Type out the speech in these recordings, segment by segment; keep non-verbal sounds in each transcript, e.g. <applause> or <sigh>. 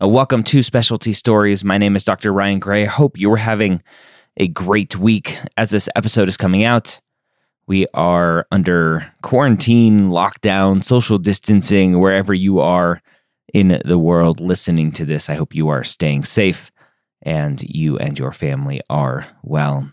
Uh, welcome to Specialty Stories. My name is Dr. Ryan Gray. I hope you are having a great week as this episode is coming out. We are under quarantine, lockdown, social distancing, wherever you are in the world listening to this. I hope you are staying safe and you and your family are well.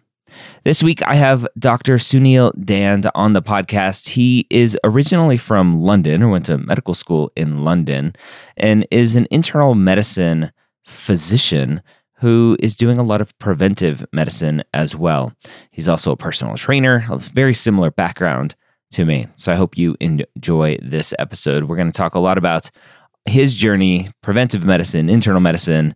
This week, I have Dr. Sunil Dand on the podcast. He is originally from London or went to medical school in London and is an internal medicine physician who is doing a lot of preventive medicine as well. He's also a personal trainer, a very similar background to me. So I hope you enjoy this episode. We're going to talk a lot about his journey, preventive medicine, internal medicine,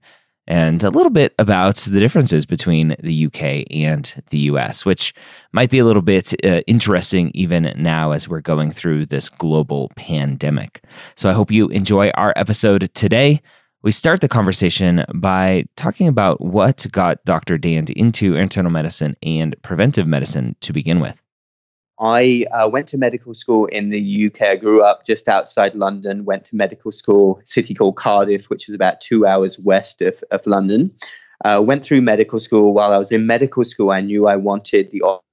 and a little bit about the differences between the UK and the US, which might be a little bit uh, interesting even now as we're going through this global pandemic. So I hope you enjoy our episode today. We start the conversation by talking about what got Dr. Dand into internal medicine and preventive medicine to begin with. I uh, went to medical school in the UK. I grew up just outside London, went to medical school, city called Cardiff, which is about two hours west of, of London. Uh, went through medical school. While I was in medical school, I knew I wanted the, op-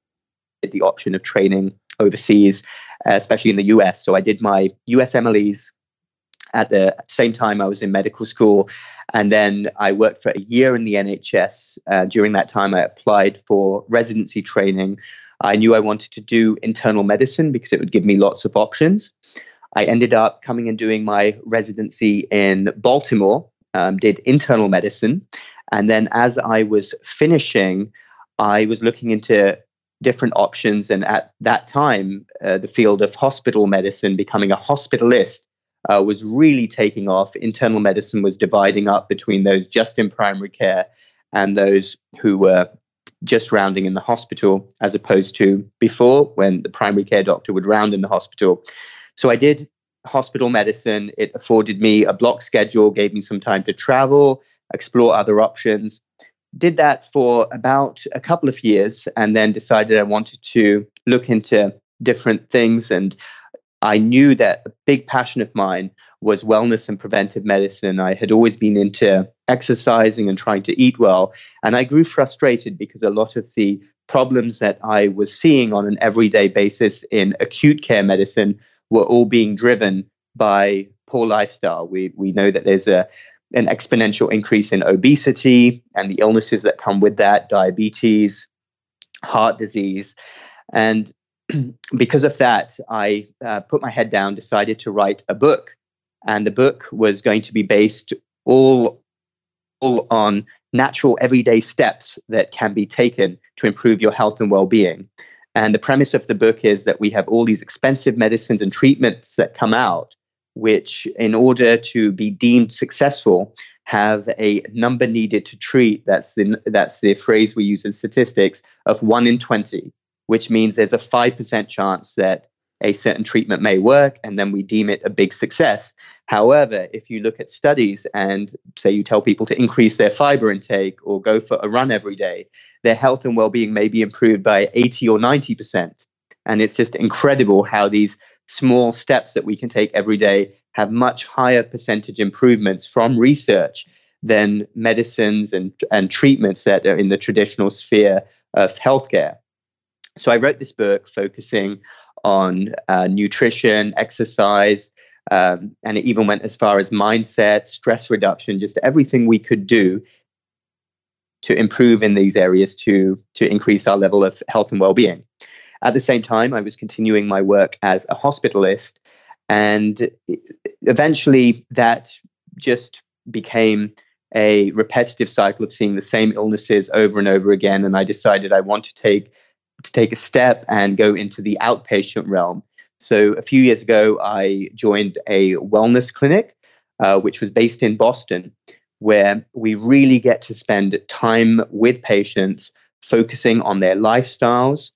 the option of training overseas, uh, especially in the US. So I did my USMLEs at the same time I was in medical school. And then I worked for a year in the NHS. Uh, during that time, I applied for residency training I knew I wanted to do internal medicine because it would give me lots of options. I ended up coming and doing my residency in Baltimore, um, did internal medicine. And then as I was finishing, I was looking into different options. And at that time, uh, the field of hospital medicine, becoming a hospitalist, uh, was really taking off. Internal medicine was dividing up between those just in primary care and those who were just rounding in the hospital as opposed to before when the primary care doctor would round in the hospital. So I did hospital medicine. It afforded me a block schedule, gave me some time to travel, explore other options. Did that for about a couple of years and then decided I wanted to look into different things and I knew that a big passion of mine was wellness and preventive medicine. I had always been into exercising and trying to eat well. And I grew frustrated because a lot of the problems that I was seeing on an everyday basis in acute care medicine were all being driven by poor lifestyle. We, we know that there's a, an exponential increase in obesity and the illnesses that come with that diabetes, heart disease. And <clears throat> because of that, I uh, put my head down, decided to write a book. And the book was going to be based all, all on natural everyday steps that can be taken to improve your health and well being. And the premise of the book is that we have all these expensive medicines and treatments that come out, which, in order to be deemed successful, have a number needed to treat. That's the, that's the phrase we use in statistics of one in 20 which means there's a 5% chance that a certain treatment may work and then we deem it a big success. However, if you look at studies and say you tell people to increase their fiber intake or go for a run every day, their health and well being may be improved by 80 or 90%. And it's just incredible how these small steps that we can take every day have much higher percentage improvements from research than medicines and, and treatments that are in the traditional sphere of healthcare. So I wrote this book focusing on uh, nutrition, exercise, um, and it even went as far as mindset, stress reduction, just everything we could do to improve in these areas to to increase our level of health and well-being. At the same time, I was continuing my work as a hospitalist, and eventually that just became a repetitive cycle of seeing the same illnesses over and over again. And I decided I want to take to take a step and go into the outpatient realm. So a few years ago, I joined a wellness clinic uh, which was based in Boston, where we really get to spend time with patients focusing on their lifestyles,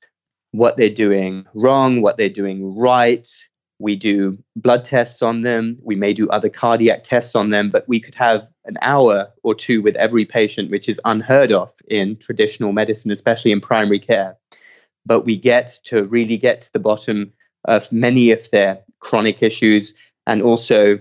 what they're doing wrong, what they're doing right. We do blood tests on them. We may do other cardiac tests on them, but we could have an hour or two with every patient, which is unheard of in traditional medicine, especially in primary care. But we get to really get to the bottom of many of their chronic issues and also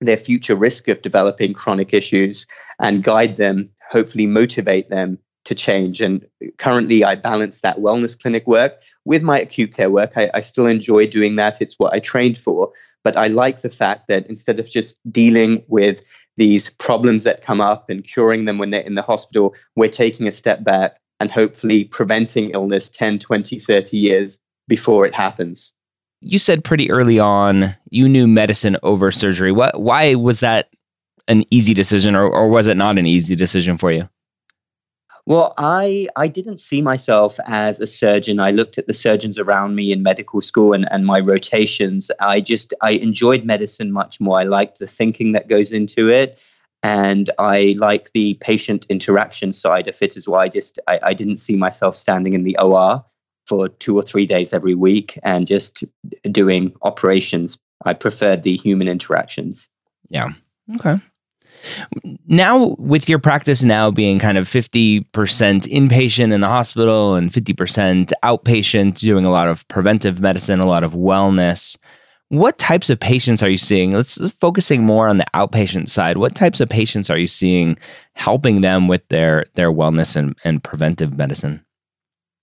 their future risk of developing chronic issues and guide them, hopefully motivate them to change. And currently, I balance that wellness clinic work with my acute care work. I, I, still enjoy doing that, it's what I trained for. But I like the fact that instead of just dealing with these problems that come up and curing them when they're in the hospital, we're taking a step back and hopefully preventing illness 10, 20, 30 years before it happens. You said pretty early on you knew medicine over surgery. What, why was that an easy decision, or, or was it not an easy decision for you? Well, I I didn't see myself as a surgeon. I looked at the surgeons around me in medical school and, and my rotations. I just I enjoyed medicine much more. I liked the thinking that goes into it. And I like the patient interaction side of it as well. I just I, I didn't see myself standing in the OR for two or three days every week and just doing operations. I preferred the human interactions. Yeah. Okay. Now, with your practice now being kind of 50% inpatient in the hospital and 50% outpatient, doing a lot of preventive medicine, a lot of wellness, what types of patients are you seeing? Let's, let's focusing more on the outpatient side. What types of patients are you seeing helping them with their their wellness and, and preventive medicine?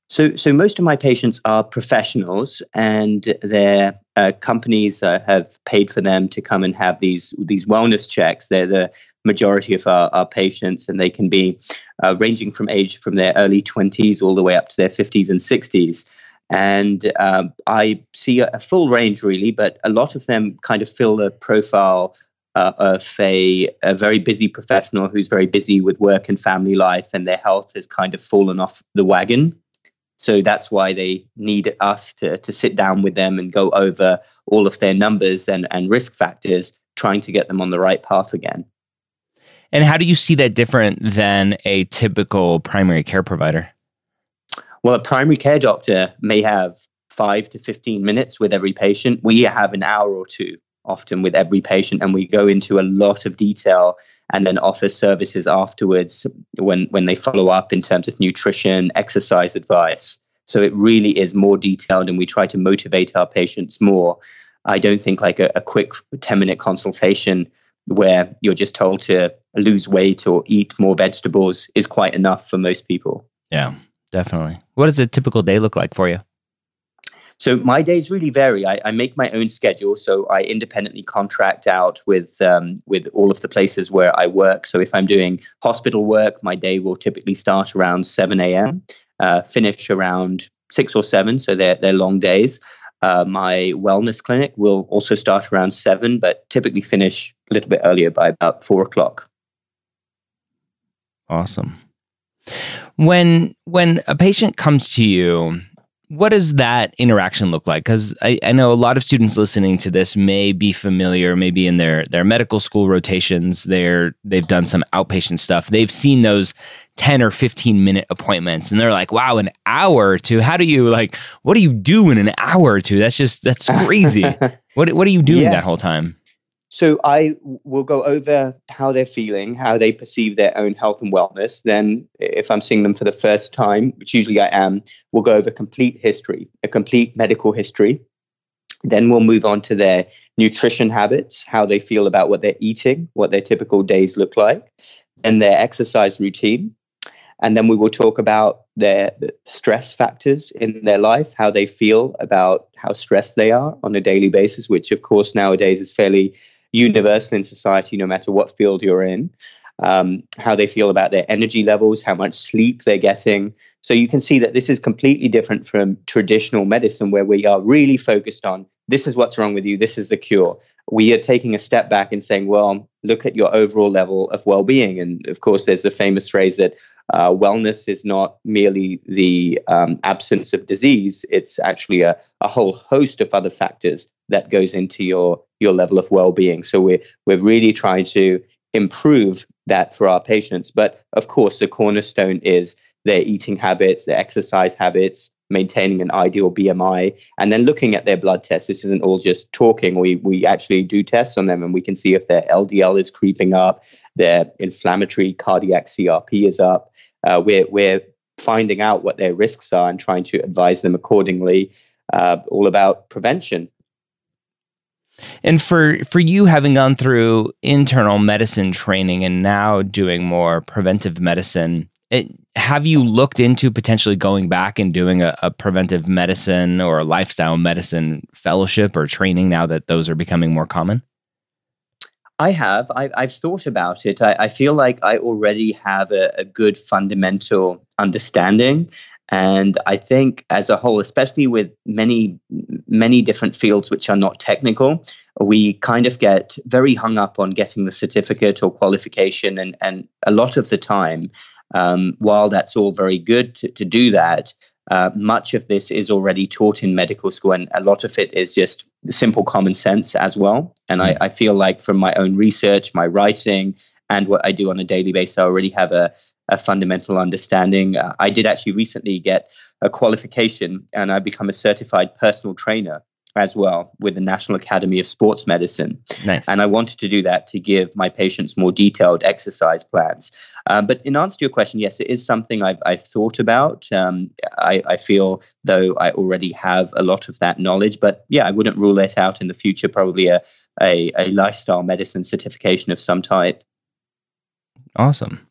So, so most of my patients are professionals, and their uh, companies uh, have paid for them to come and have these these wellness checks. They're the majority of our, our patients, and they can be uh, ranging from age from their early twenties all the way up to their fifties and sixties. And um, I see a, a, full range really, but a lot of them kind of fill the profile uh, of a, a, very busy professional who's very busy with work and family life, and their health has kind of fallen off the wagon. So that's why they need us to, to sit down with them and go over all of their numbers and, and risk factors, trying to get them on the right path again. And how do you see that different than a typical primary care provider? Well, a primary care doctor may have five to 15 minutes with every patient. We have an hour or two often with every patient and we go into a lot of detail and then offer services afterwards when when they follow up in terms of nutrition exercise advice. So it really is more detailed and we try to motivate our patients more. I don't think like a, a quick 10 minute consultation where you're just told to lose weight or eat more vegetables is quite enough for most people. Yeah definitely what does a typical day look like for you so my days really vary. I, I, make my own schedule, so I independently contract out with um, with all of the places where I work. So if I'm doing hospital work, my day will typically start around seven a.m., uh, finish around six or seven. So they're they're long days. Uh, my wellness clinic will also start around seven, but typically finish a little bit earlier by about four o'clock. Awesome. When when a patient comes to you what does that interaction look like? Because I, I, know a lot of students listening to this may be familiar, maybe in their their medical school rotations, they're they've done some outpatient stuff. They've seen those 10 or 15 minute appointments and they're like, wow, an hour or two. How do you like what do you do in an hour or two? That's just that's <laughs> crazy. what what are you doing yes. that whole time? So I will go over how they're feeling, how they perceive their own health and wellness. Then, if I'm seeing them for the first time, which usually I am, we'll go over complete history, a complete medical history. Then we'll move on to their nutrition habits, how they feel about what they're eating, what their typical days look like, and their exercise routine. And then we will talk about their stress factors in their life, how they feel about how stressed they are on a daily basis, which, of course, nowadays is fairly universal in society, no matter what field you're in. Um, how they feel about their energy levels, how much sleep they're getting. So you can see that this is completely different from traditional medicine, where we are really focused on this is what's wrong with you. This is the cure. We are taking a step back and saying, well, look at your overall level of well being. And of course, there's the famous phrase that uh, wellness is not merely the um, absence of disease, it's actually a, a whole host of other factors that goes into your, your level of well being. So we're, we're really trying to improve that for our patients. But of course, the cornerstone is their eating habits, their exercise habits, maintaining an ideal BMI, and then looking at their blood tests. This isn't all just talking. We we actually do tests on them, and we can see if their LDL is creeping up, their inflammatory cardiac CRP is up. Uh, we're we're finding out what their risks are and trying to advise them accordingly. Uh, all about prevention. And for for you having gone through internal medicine training and now doing more preventive medicine, it, have you looked into potentially going back and doing a, a, preventive medicine or a lifestyle medicine fellowship or training now that those are becoming more common? I have. I, have thought about it. I, I, feel like I already have a, a good fundamental understanding. And I think, as a whole, especially with many, many different fields which are not technical, we kind of get very hung up on getting the certificate or qualification. And, and a lot of the time, um, while that's all very good to, to do that, uh, much of this is already taught in medical school, and a lot of it is just simple common sense as well. And I, I feel like from my own research, my writing, and what I do on a daily basis, I already have a, a fundamental understanding. Uh, I did actually recently get a qualification, and I become a certified personal trainer as well with the National Academy of Sports Medicine. Nice. And I wanted to do that to give my patients more detailed exercise plans. Um, but in answer to your question, yes, it is something I've, I've thought about. Um, I, I, feel though I already have a lot of that knowledge, but yeah, I wouldn't rule it out in the future, probably a, a, a lifestyle medicine certification of some type. Awesome.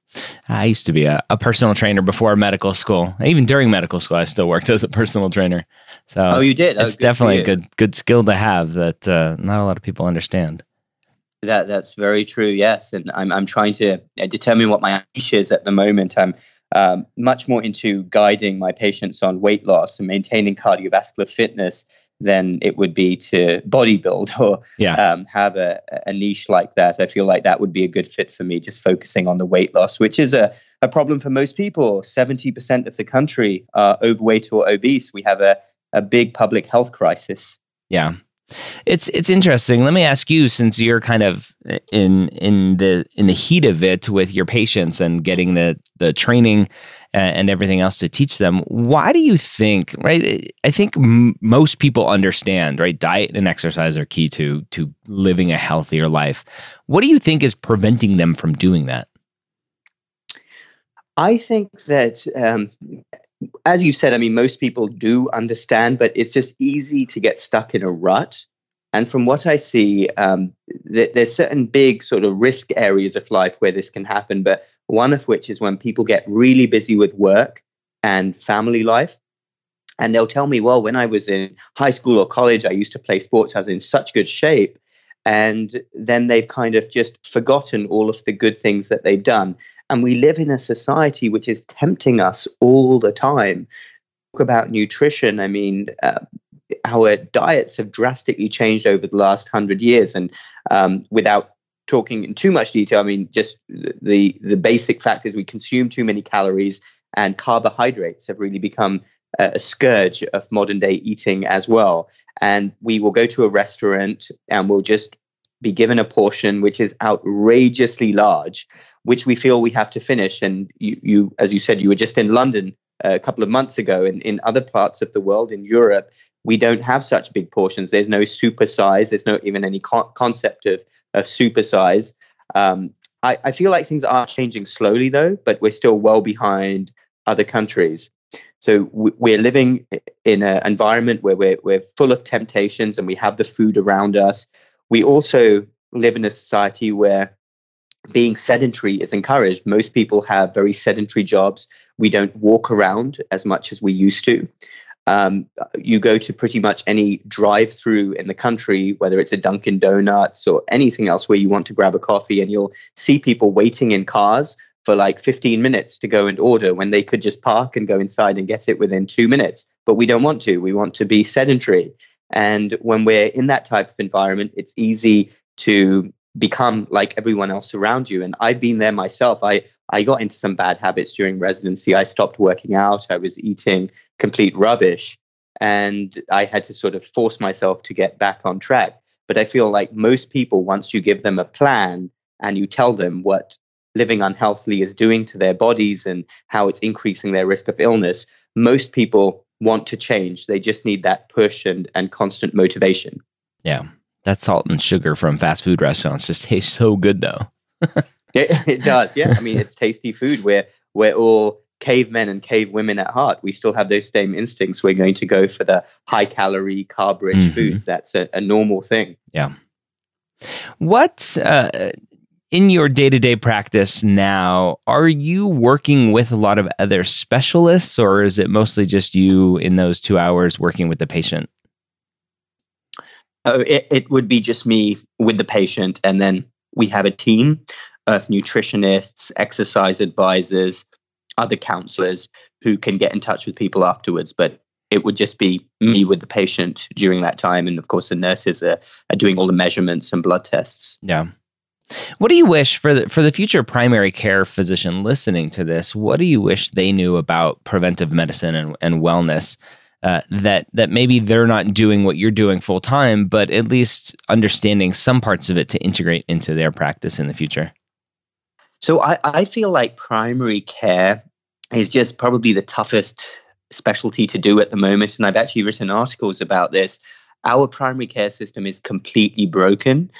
I used to be a, a, personal trainer before medical school. Even during medical school, I still worked <laughs> as a personal trainer. So oh, you did. Oh, it's definitely a good good skill to have that uh, not a lot of people understand. That that's very true. Yes, and I'm I'm trying to uh, determine what my niche is at the moment. I'm um, much more into guiding my patients on weight loss and maintaining cardiovascular fitness than it would be to bodybuild <laughs> or yeah. um, have a, a, niche like that. I feel like that would be a good fit for me, just focusing on the weight loss, which is a, a problem for most people. 70% of the country are overweight or obese. We have a, a big public health crisis. Yeah. It's it's interesting. Let me ask you, since you're kind of in in the in the heat of it with your patients and getting the the training and everything else to teach them. Why do you think? Right, I think m- most people understand. Right, diet and exercise are key to to living a healthier life. What do you think is preventing them from doing that? I think that um, as you said, I mean, most people do understand, but it's just easy to get stuck in a rut. And from what I see, um, th- there's certain big sort of risk areas of life where this can happen. But one of which is when people get really busy with work and family life. And they'll tell me, well, when I was in high school or college, I used to play sports. I was in such good shape. And then they've kind of just forgotten all of the good things that they've done. And we live in a society which is tempting us all the time. Talk about nutrition. I mean, uh, our diets have drastically changed over the last hundred years, and um, without talking in too much detail, I mean, just the the basic fact is we consume too many calories, and carbohydrates have really become a scourge of modern day eating as well. And we will go to a restaurant and we'll just be given a portion which is outrageously large, which we feel we have to finish. And you, you as you said, you were just in London a couple of months ago. And in other parts of the world, in Europe, we don't have such big portions. There's no super size. There's not even any co- concept of, of super size. Um, I, I feel like things are changing slowly, though, but we're still well behind other countries. So we're living in an environment where we're, we're full of temptations and we have the food around us. We also live in a society where being sedentary is encouraged. Most people have very sedentary jobs. We don't walk around as much as we used to. Um, you go to pretty much any drive through in the country, whether it's a Dunkin' Donuts or anything else where you want to grab a coffee, and you'll see people waiting in cars for like 15 minutes to go and order when they could just park and go inside and get it within two minutes. But we don't want to. We want to be sedentary. And when we're in that type of environment, it's easy to become like everyone else around you. And I've been there myself. I, I got into some bad habits during residency. I stopped working out. I was eating complete rubbish. And I had to sort of force myself to get back on track. But I feel like most people, once you give them a plan and you tell them what living unhealthily is doing to their bodies and how it's increasing their risk of illness, most people want to change. They just need that push and, and constant motivation. Yeah. That salt and sugar from fast food restaurants just <laughs> tastes so good though. <laughs> it, it does. Yeah. I mean, it's tasty food. We're, we're all cavemen and cave women at heart. We still have those same instincts. We're going to go for the high calorie, carb rich mm-hmm. foods. That's a, a, normal thing. Yeah. What, uh, in your day to day practice now, are you working with a lot of other specialists or is it mostly just you in those two hours working with the patient? Oh, it, it would be just me with the patient. And then we have a team of nutritionists, exercise advisors, other counselors who can get in touch with people afterwards. But it would just be me with the patient during that time. And of course, the nurses are, are doing all the measurements and blood tests. Yeah. What do you wish for the for the future primary care physician listening to this? What do you wish they knew about preventive medicine and, and wellness uh, that that maybe they're not doing what you're doing full time, but at least understanding some parts of it to integrate into their practice in the future? So I, I feel like primary care is just probably the toughest specialty to do at the moment, and I've actually written articles about this. Our primary care system is completely broken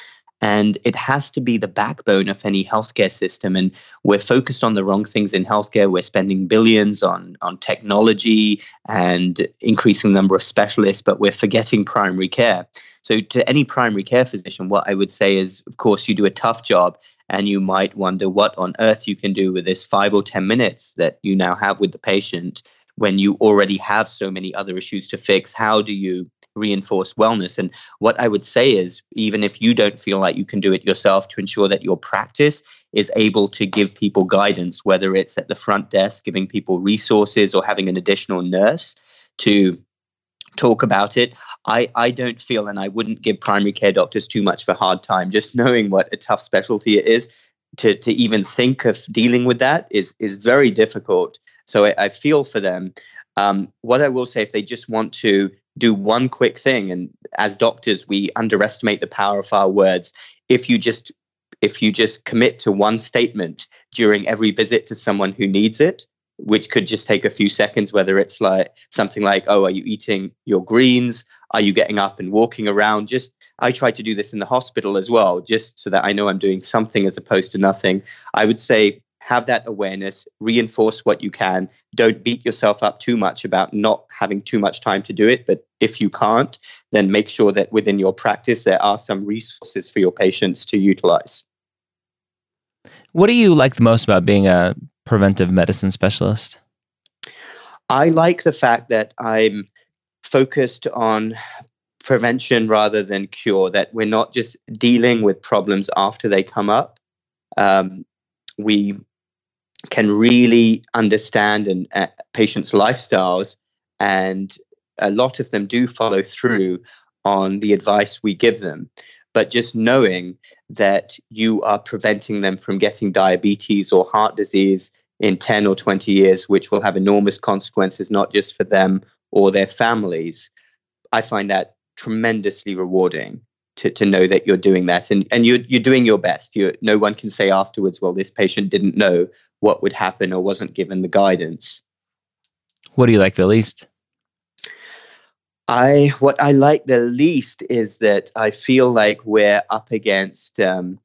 and it has to be the backbone of any healthcare system. And we're focused on the wrong things in healthcare. We're spending billions on, on technology and increasing the number of specialists, but we're forgetting primary care. So, to any primary care physician, what I would say is, of course, you do a tough job and you might wonder what on earth you can do with this five or 10 minutes that you now have with the patient when you already have so many other issues to fix. How do you reinforce wellness. And what I would say is, even if you don't feel like you can do it yourself, to ensure that your practice is able to give people guidance, whether it's at the front desk, giving people resources, or having an additional nurse to talk about it. I, I don't feel, and I wouldn't give primary care doctors too much of a hard time, just <laughs> knowing what a tough specialty it is. To, to even think of dealing with that is is very difficult. So I, I feel for them. Um, what I will say, if they just want to do one quick thing and as doctors we underestimate the power of our words. If you just if you just commit to one statement during every visit to someone who needs it which could just take a few seconds whether it's like something like oh are you eating your greens? Are you getting up and walking around? Just i try to do this in the hospital as well just so that i know i'm doing something as opposed to nothing. I would say have that awareness, reinforce what you can. Don't beat yourself up too much about not having too much time to do it. But if you can't, then make sure that within your practice there are some resources for your patients to utilize. What do you like the most about being a preventive medicine specialist? I like the fact that I'm focused on prevention rather than cure, that we're not just dealing with problems after they come up. Um, we can really understand and uh, patients' lifestyles, and a lot of them do follow through on the advice we give them. But just knowing that you are preventing them from getting diabetes or heart disease in 10 or 20 years, which will have enormous consequences, not just for them or their families, I find that tremendously rewarding to, to know that you're doing that and, and you're, you're doing your best. You, no one can say afterwards, well, this patient didn't know what would happen or wasn't given the guidance. What do you like the least? I what I like the least is that I feel like we're up against um,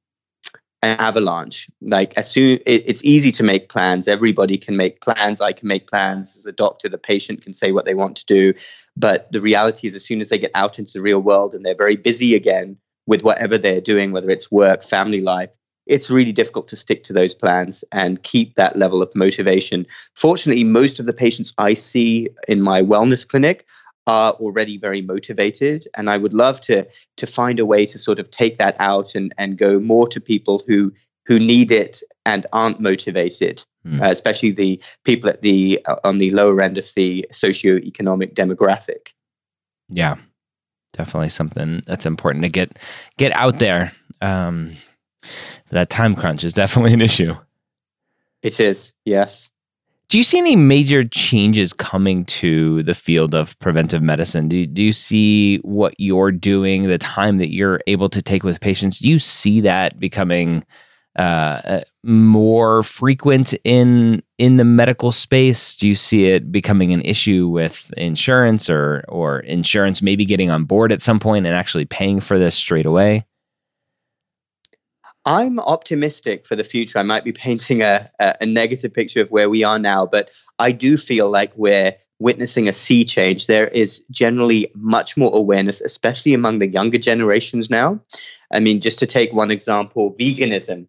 an avalanche. Like as soon it, it's easy to make plans. Everybody can make plans. I can make plans as a doctor. The patient can say what they want to do. But the reality is, as soon as they get out into the real world and they're very busy again with whatever they're doing, whether it's work, family life, it's really difficult to stick to those plans and keep that level of motivation. Fortunately, most of the patients I see in my wellness clinic are already very motivated and i would love to to find a way to sort of take that out and and go more to people who who need it and aren't motivated mm. uh, especially the people at the uh, on the lower end of the socioeconomic demographic yeah definitely something that's important to get get out there. Um, that time crunch is definitely an issue. It is, yes. Do you see any major changes coming to the field of preventive medicine? Do, do you see what you're doing, the time that you're able to take with patients? Do you see that becoming uh, uh more frequent in in the medical space? Do you see it becoming an issue with insurance or or insurance maybe getting on board at some point and actually paying for this straight away? I'm optimistic for the future. I might be <laughs> painting a, a, negative picture of where we are now, but I do feel like we're witnessing a sea change. There is generally much more awareness, especially among the younger generations now. I mean, just to take one example, veganism,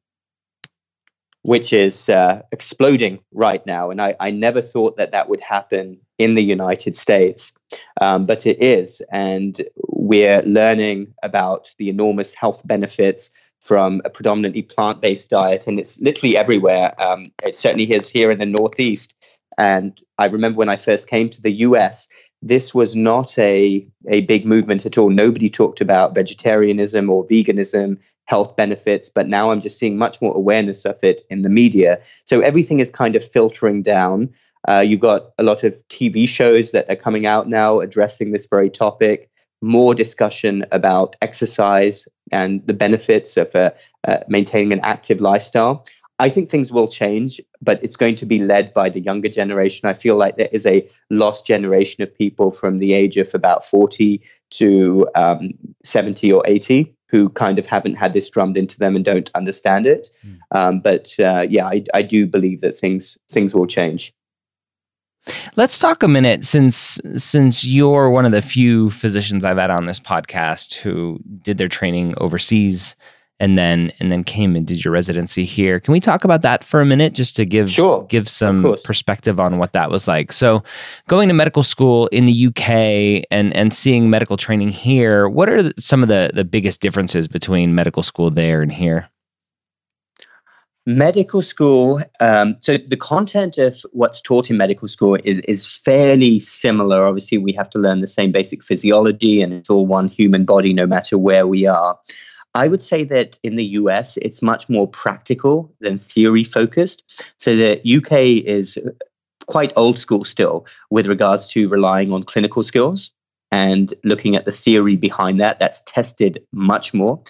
which is uh, exploding right now. And I, I never thought that that would happen in the United States, um, but it is. And we're learning about the enormous health benefits from a predominantly plant based diet, and it's literally everywhere. Um, it certainly is here in the Northeast. And I remember when I first came to the US, this was not a, a big movement at all. Nobody talked about vegetarianism or veganism, health benefits, but now I'm just seeing much more awareness of it in the media. So everything is kind of filtering down. Uh, you've got a lot of TV shows that are coming out now addressing this very topic more discussion about exercise and the benefits of uh, uh, maintaining an active lifestyle. I think things will change, but it's going to be led by the younger generation. I feel like there is a lost generation of people from the age of about 40 to um, 70 or 80 who kind of haven't had this drummed into them and don't understand it. Mm. Um, but uh, yeah, I, I do believe that things things will change. Let's talk a minute since since you're one of the few physicians I've had on this podcast who did their training overseas and then and then came and did your residency here. Can we talk about that for a minute just to give sure, give some perspective on what that was like? So, going to medical school in the UK and and seeing medical training here, what are some of the the biggest differences between medical school there and here? Medical school um, so the content of what's taught in medical school is is fairly similar. Obviously we have to learn the same basic physiology and it's all one human body no matter where we are. I would say that in the us it's much more practical than theory focused. So the uk is quite old school still with regards to relying on clinical skills and looking at the theory behind that that's tested much more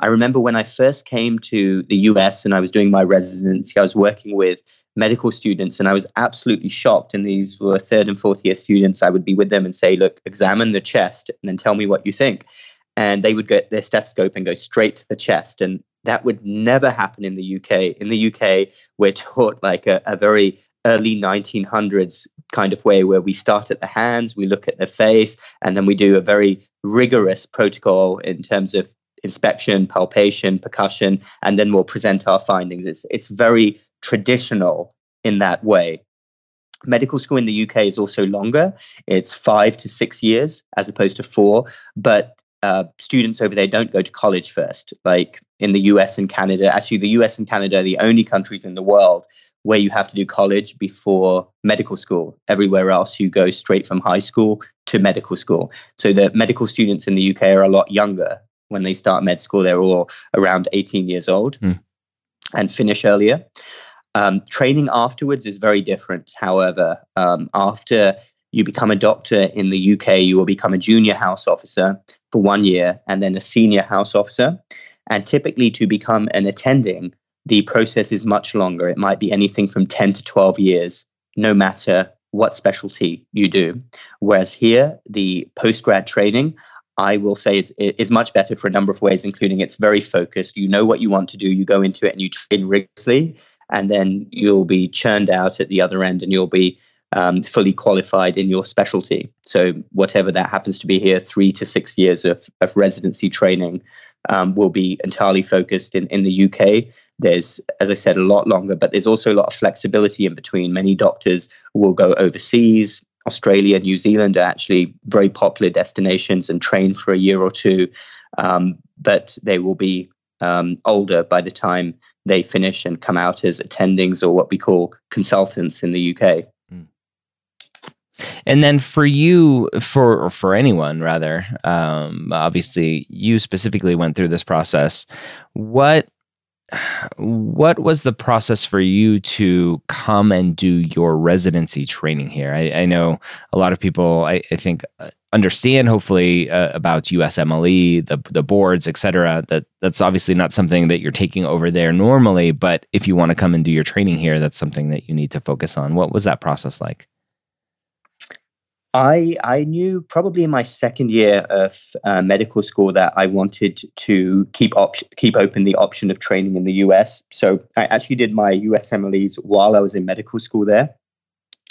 I remember when I first came to the US and I was doing my residency, I was working with medical students and I was absolutely shocked. And these were third and fourth year students. I would be with them and say, look, examine the chest and then tell me what you think. And they would get their stethoscope and go straight to the chest. And that would never happen in the UK. In the UK, we're <laughs> taught like a, a very early 1900s kind of way where we start at the hands, we look at the face, and then we do a very rigorous protocol in terms of inspection, palpation, percussion, and then we'll present our findings. It's, it's very traditional in that way. Medical school in the UK is also longer. It's five to six years as opposed to four, but uh, students over there don't go to college first. Like in the US and Canada, actually, the US and Canada are the only countries in the world where you have to do college before medical school. Everywhere else, you go straight from high school to medical school. So the medical students in the UK are a lot younger when they start med school, they're all around 18 years old mm. and finish earlier. Um, training afterwards is very different. However, um, after you become a doctor in the UK, you will become a junior house officer for one year and then a senior house officer. And typically, to become an attending, the process is much longer. It might be anything from 10 to 12 years, no matter what specialty you do. Whereas here, the postgrad training I will say is is much better for a number of ways, including it's very focused. You know what you want to do, you go into it and you train rigorously, and then you'll be churned out at the other end, and you'll be um, fully qualified in your specialty. So whatever that happens to be here, three to six years of, of residency training um, will be entirely focused in, in the UK. There's, as I said, a lot longer, but there's also a lot of flexibility in between. Many doctors will go overseas. Australia, New Zealand are actually very popular destinations and train for a year or two, um, but they will be um, older by the time they finish and come out as attendings or what we call consultants in the UK. Hmm. And then for you, for for anyone rather, um, obviously you specifically went through this process. What what was the process for you to come and do your residency training here? I, I know a lot of people, I, I think, uh, understand hopefully uh, about USMLE, the the boards, et cetera. That that's obviously not something that you're taking over there normally, but if you want to come and do your training here, that's something that you need to focus on. What was that process like? I I knew probably in my second year of uh, medical school that I wanted to keep op- keep open the option of training in the US. So I actually did my USMLEs while I was in medical school there.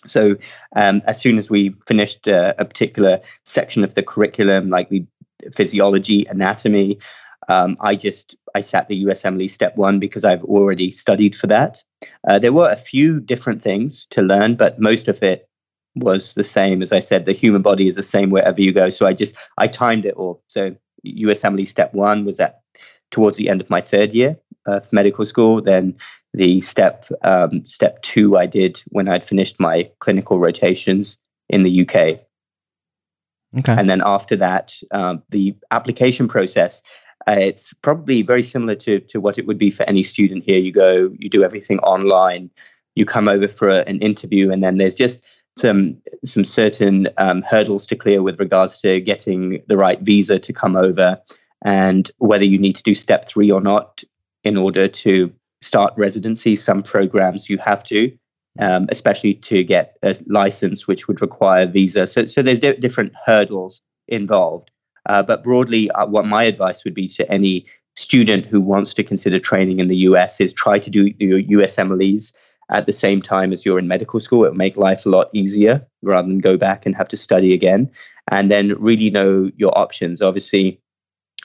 So um, as soon as we finished uh, a particular section of the curriculum, like the physiology, anatomy, um, I just I sat the USMLE step one because I've already studied for that. Uh, there were a few different things to learn, but most of it was the same as I said. The human body is the same wherever you go. So I just I timed it all. So USMLE step one was at towards the end of my third year of medical school. Then the step um, step two I did when I'd finished my clinical rotations in the UK. Okay. And then after that, um, the application process. Uh, it's probably very similar to to what it would be for any student here. You go, you do everything online. You come over for a, an interview, and then there's just some some certain um, hurdles to clear with regards to getting the right visa to come over, and whether you need to do step three or not in order to start residency. Some programs you have to, um, especially to get a license, which would require visa. So so there's di- different hurdles involved. Uh, but broadly, uh, what my advice would be to any student who wants to consider training in the US is try to do your USMLEs at the same time as you're in medical school. It will make life a lot easier rather than go back and have to study again. And then really know your options. Obviously,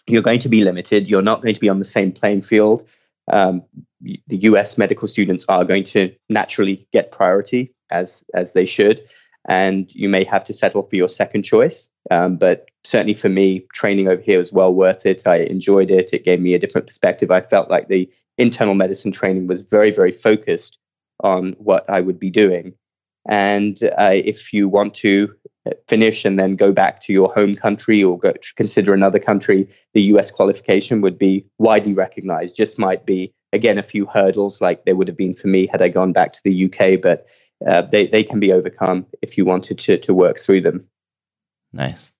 you're going to be limited. You're not going to be on the same playing field. Um, the US medical students are going to naturally get priority as as they should, and you may have to settle for your second choice. Um, but certainly for me, training over here was well worth it. I enjoyed it. It gave me a different perspective. I felt like the internal medicine training was very very focused on what I would be doing. And uh, if you want to finish and then go back to your home country or go consider another country, the US qualification would be widely recognized. Just might be, again, a few hurdles like there would have been for me had I gone back to the UK, but uh, they, they can be overcome if you wanted to, to work through them. Nice.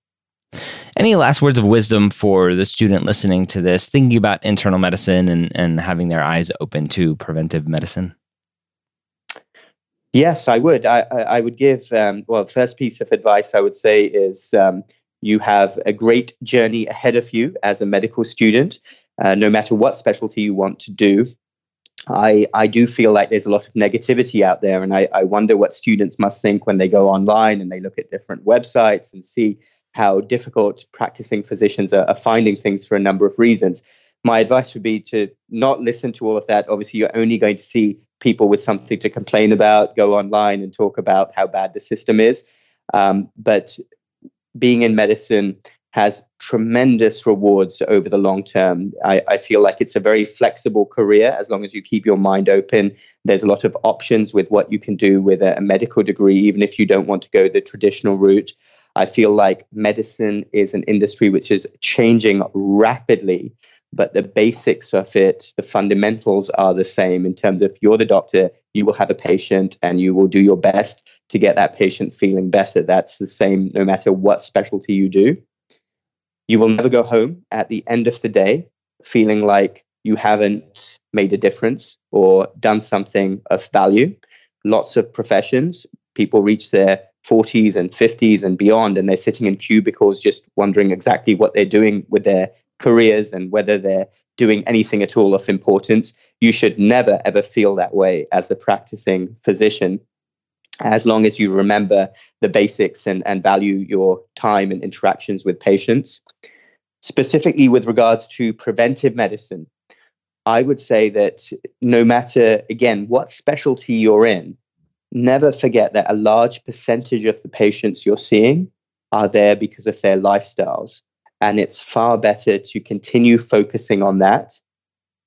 Any last words of wisdom for the student listening to this, thinking about internal medicine and, and having their eyes open to preventive medicine? Yes, I would. I, I would give, um, well, first piece of advice I would say is um, you have a great journey ahead of you as a medical student, uh, no matter what specialty you want to do. I, I do feel like there's a lot of negativity out there, and I, I wonder what students must think when they go online and they look at different websites and see how difficult practicing physicians are, are finding things for a number of reasons my advice would be to not listen to all of that. Obviously, you're only going to see people with something to complain about, go online and talk about how bad the system is. Um, but being in medicine has tremendous rewards over the long term. I, I, feel like it's a very flexible career as long as you keep your mind open. There's a lot of options with what you can do with a, a medical degree, even if you don't want to go the traditional route. I feel like medicine is an industry which is changing rapidly but the basics of it, the fundamentals are the same in terms of you're the doctor, you will have a patient, and you will do your best to get that patient feeling better. That's the same no matter what specialty you do. You will never go home at the end of the day feeling like you haven't made a difference or done something of value. Lots of professions, people reach their 40s and 50s and beyond, and they're sitting in cubicles just wondering exactly what they're doing with their careers and whether they're doing anything at all of importance. You should never, ever feel that way as a practicing physician, as long as you remember the basics and, and value your time and interactions with patients. Specifically, with regards to preventive medicine, I would say that no matter, again, what specialty you're in, never forget that a large percentage of the patients you're seeing are there because of their lifestyles. And it's far better to continue focusing on that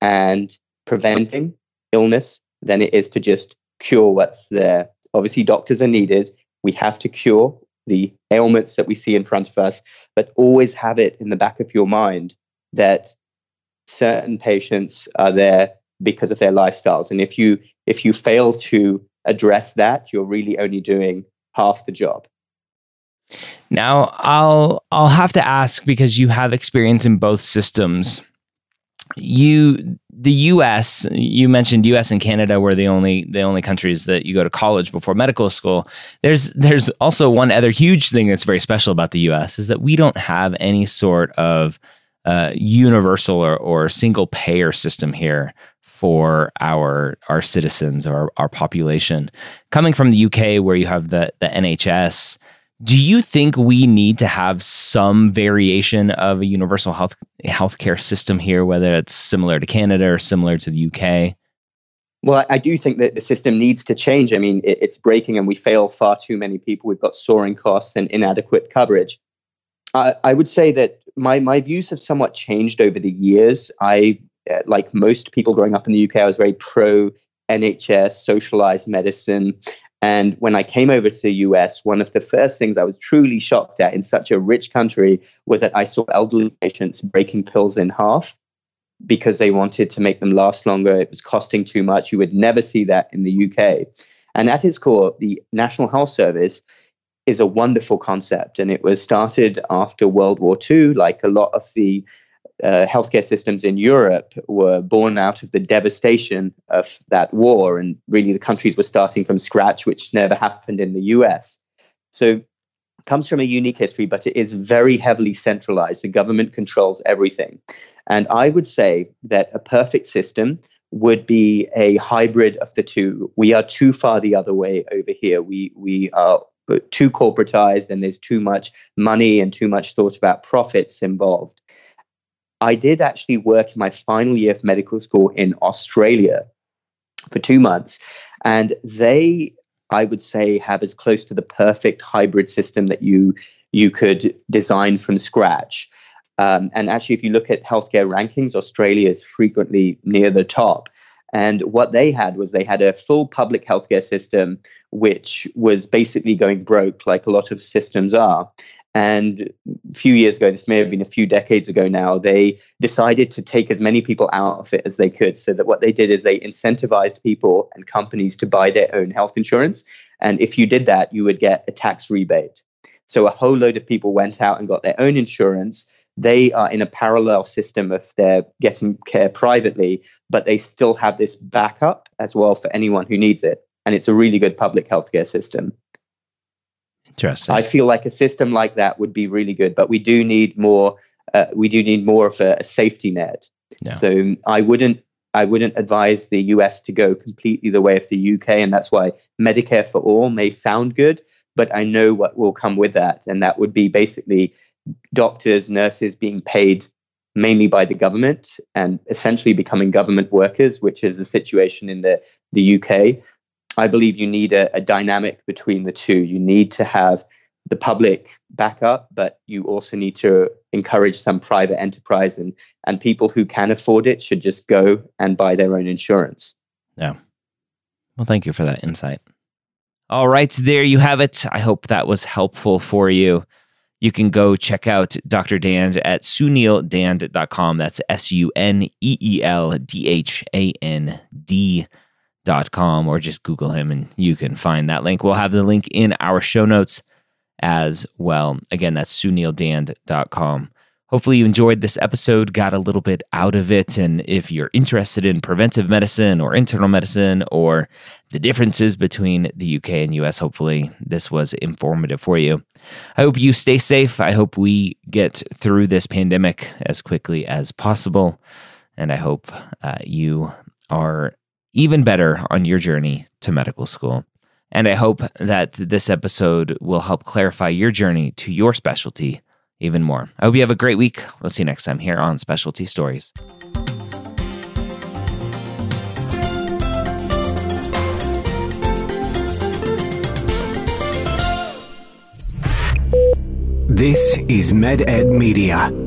and preventing illness than it is to just cure what's there. Obviously, doctors are needed. We have to cure the ailments that we see in front of us, but always have it in the back of your mind that certain patients are there because of their lifestyles. And if you if you fail to address that, you're really only doing half the job. Now, I'll I'll have to ask because you have experience in both systems. You the US, you mentioned US and Canada were the only the only countries that you go to college before medical school. There's there's also one other huge thing that's very special about the US is that we don't have any sort of uh, universal or, or single payer system here for our our citizens or our, our population. Coming from the UK, where you have the the NHS, do you think we need to have some variation of a universal health healthcare system here, whether it's similar to Canada or similar to the UK? Well, I do think that the system needs to change. I mean, it's breaking and we fail far too many people. We've got soaring costs and inadequate coverage. I, I would say that my, my views have somewhat changed over the years. I, uh, like most people growing up in the UK, I was very pro NHS, socialized medicine. And when I came over to the US, one of the first things I was truly shocked at in such a rich country was that I saw elderly patients breaking pills in half because they wanted to make them last longer. It was costing too much. You would never see that in the UK. And at its core, the National Health Service is a wonderful concept. And it was started after World War II, like a lot of the uh, healthcare systems in Europe were born out of the devastation of that war. And really, the countries were starting from scratch, which never happened in the US. So, comes from a unique history, but it is very heavily centralized. The government controls everything. And I would say that a perfect system would be a hybrid of the two. We are too far the other way over here. We we are too corporatized and there's too much money and too much thought about profits involved. I did actually work in my final year of medical school in Australia for two months, and they, I would say, have as close to the perfect hybrid system that you you could design from scratch. Um, and actually, if you look at healthcare rankings, Australia is frequently near the top. And what they had was they had a full public healthcare system, which was basically going broke, like a lot of systems are. And a few years ago, this may have been a few decades ago now, they decided to take as many people out of it as they could. So that what they did is they incentivized people and companies to buy their own health insurance. And if you did that, you would get a tax rebate. So a whole load of people went out and got their own insurance. They are in a parallel system of they're getting care privately, but they still have this backup as well for anyone who needs it. And it's a really good public healthcare system. Interesting. I feel like a system like that would be really good, but we do need more. Uh, we do need more of a, a safety net. Yeah. So I wouldn't. I wouldn't advise the US to go completely the way of the UK, and that's why Medicare for all may sound good, but I know what will come with that, and that would be basically doctors, nurses being paid mainly by the government and essentially becoming government workers, which is the situation in the, the UK. I believe you need a, a dynamic between the two. You need to have the public backup, but you also need to encourage some private enterprise and, and people who can afford it should just go and buy their own insurance. Yeah. Well, thank you for that insight. All right, there you have it. I hope that was helpful for you. You can go check out Dr. Dhand at suneeldhand.com. That's S U N E E L D H A N D dot com or just Google him and you can find that link. We'll have the link in our show notes as well. Again, that's suneeldhand.com. Hopefully, you enjoyed this episode, got a little bit out of it. And if you're interested in preventive medicine or internal medicine or the differences between the UK and US, hopefully, this was informative for you. I hope you stay safe. I hope we get through this pandemic as quickly as possible. And I hope uh, you are even better on your journey to medical school. And I hope that this episode will help clarify your journey to your specialty even more. I hope you have a great week. We'll see you next time here on Specialty Stories. This is MedEd Media.